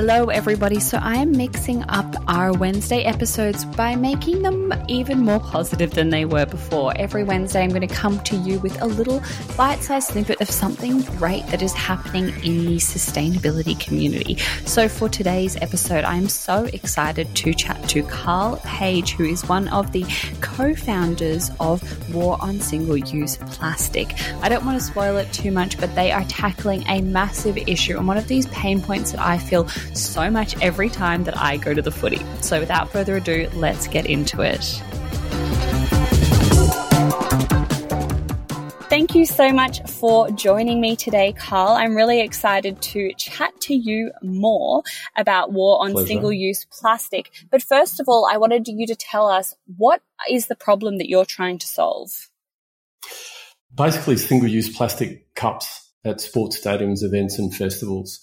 Hello, everybody. So, I am mixing up our Wednesday episodes by making them even more positive than they were before. Every Wednesday, I'm going to come to you with a little bite sized snippet of something great that is happening in the sustainability community. So, for today's episode, I am so excited to chat to Karl Page, who is one of the co founders of War on Single Use Plastic. I don't want to spoil it too much, but they are tackling a massive issue and one of these pain points that I feel so much every time that I go to the footy. So without further ado, let's get into it. Thank you so much for joining me today, Karl. I'm really excited to chat to you more about war on single use plastic. But first of all, I wanted you to tell us what is the problem that you're trying to solve? Basically, single use plastic cups at sports stadiums, events, and festivals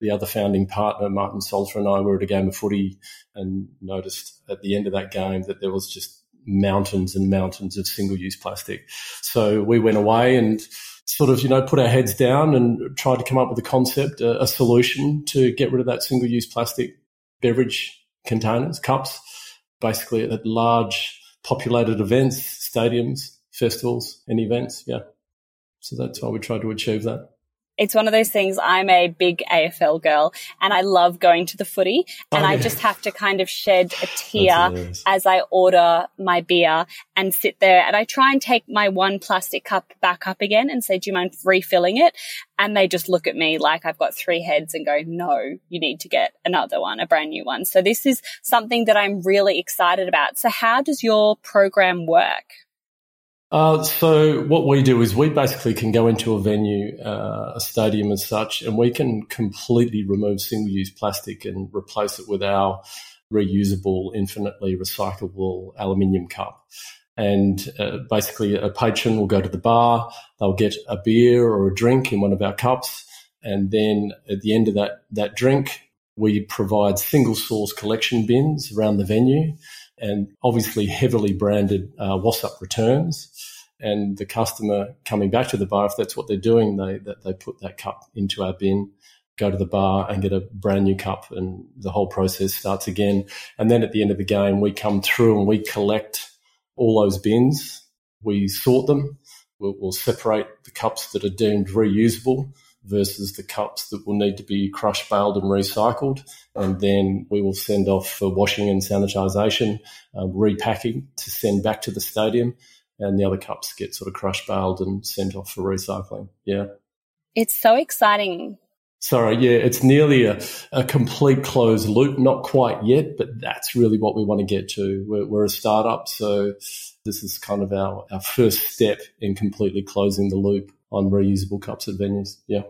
the other founding partner, Martin Salter, and I were at a game of footy and noticed at the end of that game that there was just mountains and mountains of single use plastic. So we went away and sort of, you know, put our heads down and tried to come up with a concept, a, a solution to get rid of that single use plastic beverage containers, cups, basically at large populated events, stadiums, festivals, and events. Yeah. So that's why we tried to achieve that it's one of those things. I'm a big AFL girl and I love going to the footy and oh, yeah. I just have to kind of shed a tear as I order my beer and sit there and I try and take my one plastic cup back up again and say, do you mind refilling it? And they just look at me like I've got three heads and go, no, you need to get another one, a brand new one. So this is something that I'm really excited about. So how does your program work? Uh, so what we do is we basically can go into a venue, uh, a stadium as such, and we can completely remove single-use plastic and replace it with our reusable, infinitely recyclable aluminium cup. And uh, basically, a patron will go to the bar, they'll get a beer or a drink in one of our cups, and then at the end of that that drink, we provide single source collection bins around the venue and obviously heavily branded uh, WOSUP returns. And the customer coming back to the bar, if that's what they're doing, they that they put that cup into our bin, go to the bar and get a brand new cup, and the whole process starts again. And then at the end of the game, we come through and we collect all those bins, we sort them, we'll, we'll separate the cups that are deemed reusable versus the cups that will need to be crushed, baled, and recycled. And then we will send off for washing and sanitisation, um, repacking to send back to the stadium. And the other cups get sort of crushed, baled, and sent off for recycling. Yeah. It's so exciting. Sorry, yeah, it's nearly a, a complete closed loop. Not quite yet, but that's really what we want to get to. We're, we're a startup, so this is kind of our, our first step in completely closing the loop on reusable cups at venues. Yeah.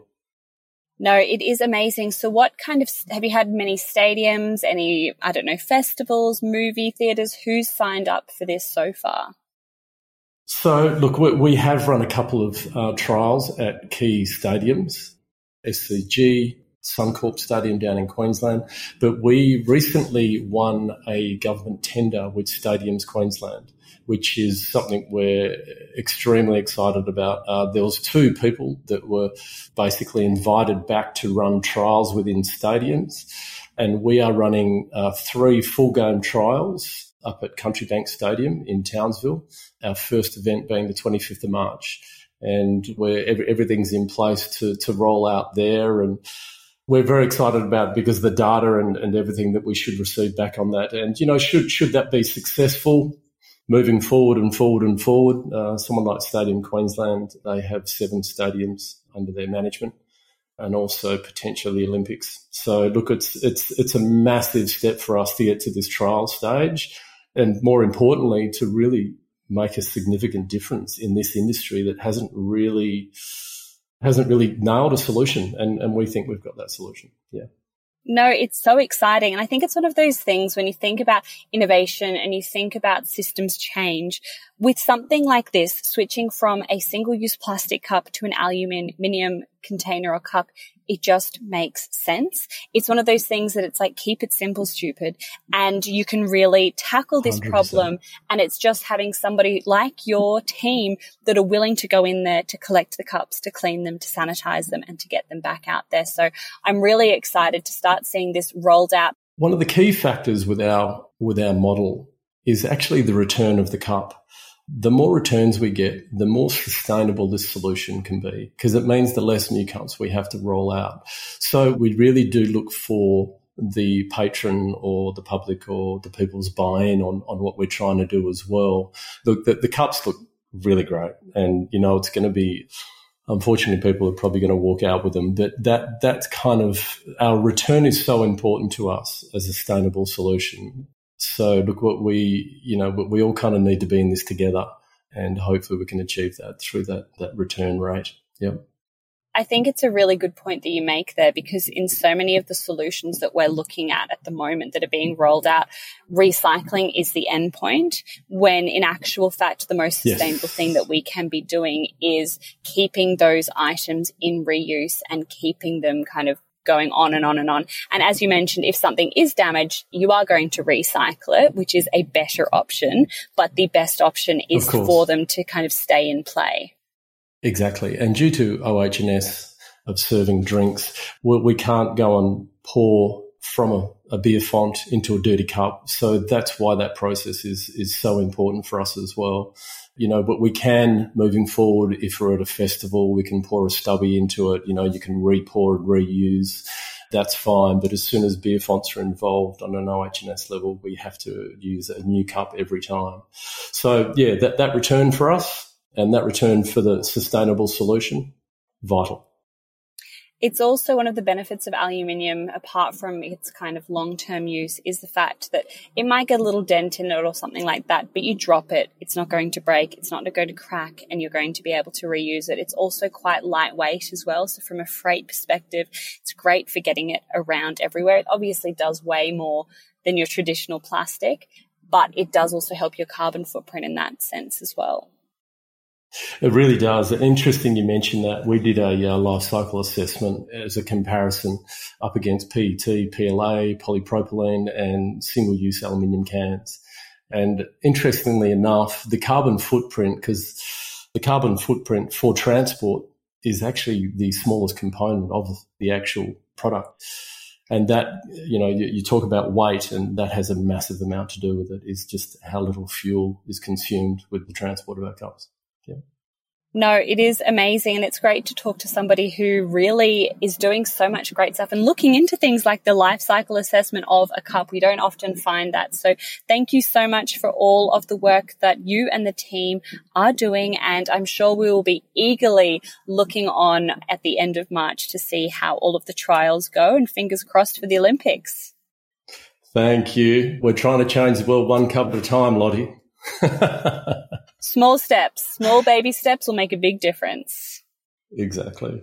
No, it is amazing. So, what kind of have you had many stadiums, any, I don't know, festivals, movie theatres? Who's signed up for this so far? So, look, we have run a couple of uh, trials at key stadiums, SCG, Suncorp Stadium down in Queensland, but we recently won a government tender with Stadiums Queensland which is something we're extremely excited about. Uh, there was two people that were basically invited back to run trials within stadiums, and we are running uh, three full game trials up at Country Bank Stadium in Townsville. Our first event being the 25th of March, and where every, everything's in place to to roll out there and we're very excited about because the data and, and everything that we should receive back on that. And, you know, should, should that be successful, moving forward and forward and forward, uh, someone like Stadium Queensland, they have seven stadiums under their management and also potentially Olympics. So look, it's, it's, it's a massive step for us to get to this trial stage. And more importantly, to really make a significant difference in this industry that hasn't really hasn't really nailed a solution and, and we think we've got that solution. Yeah. No, it's so exciting. And I think it's one of those things when you think about innovation and you think about systems change with something like this, switching from a single use plastic cup to an aluminium container or cup, it just makes sense. It's one of those things that it's like, keep it simple, stupid. And you can really tackle this 100%. problem. And it's just having somebody like your team that are willing to go in there to collect the cups, to clean them, to sanitize them and to get them back out there. So I'm really excited to start seeing this rolled out. One of the key factors with our, with our model is actually the return of the cup the more returns we get, the more sustainable this solution can be because it means the less new cups we have to roll out. So we really do look for the patron or the public or the people's buy-in on, on what we're trying to do as well. Look, the, the cups look really great and, you know, it's going to be, unfortunately, people are probably going to walk out with them, but that, that's kind of, our return is so important to us as a sustainable solution so look, what we, you know, we all kind of need to be in this together and hopefully we can achieve that through that, that return rate. Yep. I think it's a really good point that you make there because in so many of the solutions that we're looking at at the moment that are being rolled out, recycling is the end point when in actual fact, the most sustainable yes. thing that we can be doing is keeping those items in reuse and keeping them kind of going on and on and on. And as you mentioned, if something is damaged, you are going to recycle it, which is a better option. But the best option is for them to kind of stay in play. Exactly. And due to OH&S of serving drinks, we can't go and pour from a, a, beer font into a dirty cup. So that's why that process is is so important for us as well you know, but we can moving forward, if we're at a festival, we can pour a stubby into it, you know, you can re-pour and reuse. That's fine. But as soon as beer fonts are involved on an OH&S level, we have to use a new cup every time. So yeah, that, that return for us and that return for the sustainable solution, vital. It's also one of the benefits of aluminium, apart from its kind of long term use, is the fact that it might get a little dent in it or something like that, but you drop it, it's not going to break, it's not going to crack, and you're going to be able to reuse it. It's also quite lightweight as well. So, from a freight perspective, it's great for getting it around everywhere. It obviously does weigh more than your traditional plastic, but it does also help your carbon footprint in that sense as well. It really does. Interesting you mentioned that. We did a uh, life cycle assessment as a comparison up against PET, PLA, polypropylene, and single use aluminium cans. And interestingly enough, the carbon footprint, because the carbon footprint for transport is actually the smallest component of the actual product. And that, you know, you, you talk about weight and that has a massive amount to do with it is just how little fuel is consumed with the transport of our cups. No, it is amazing. And it's great to talk to somebody who really is doing so much great stuff and looking into things like the life cycle assessment of a cup. We don't often find that. So thank you so much for all of the work that you and the team are doing. And I'm sure we will be eagerly looking on at the end of March to see how all of the trials go and fingers crossed for the Olympics. Thank you. We're trying to change the world one cup at a time, Lottie. small steps, small baby steps will make a big difference. Exactly.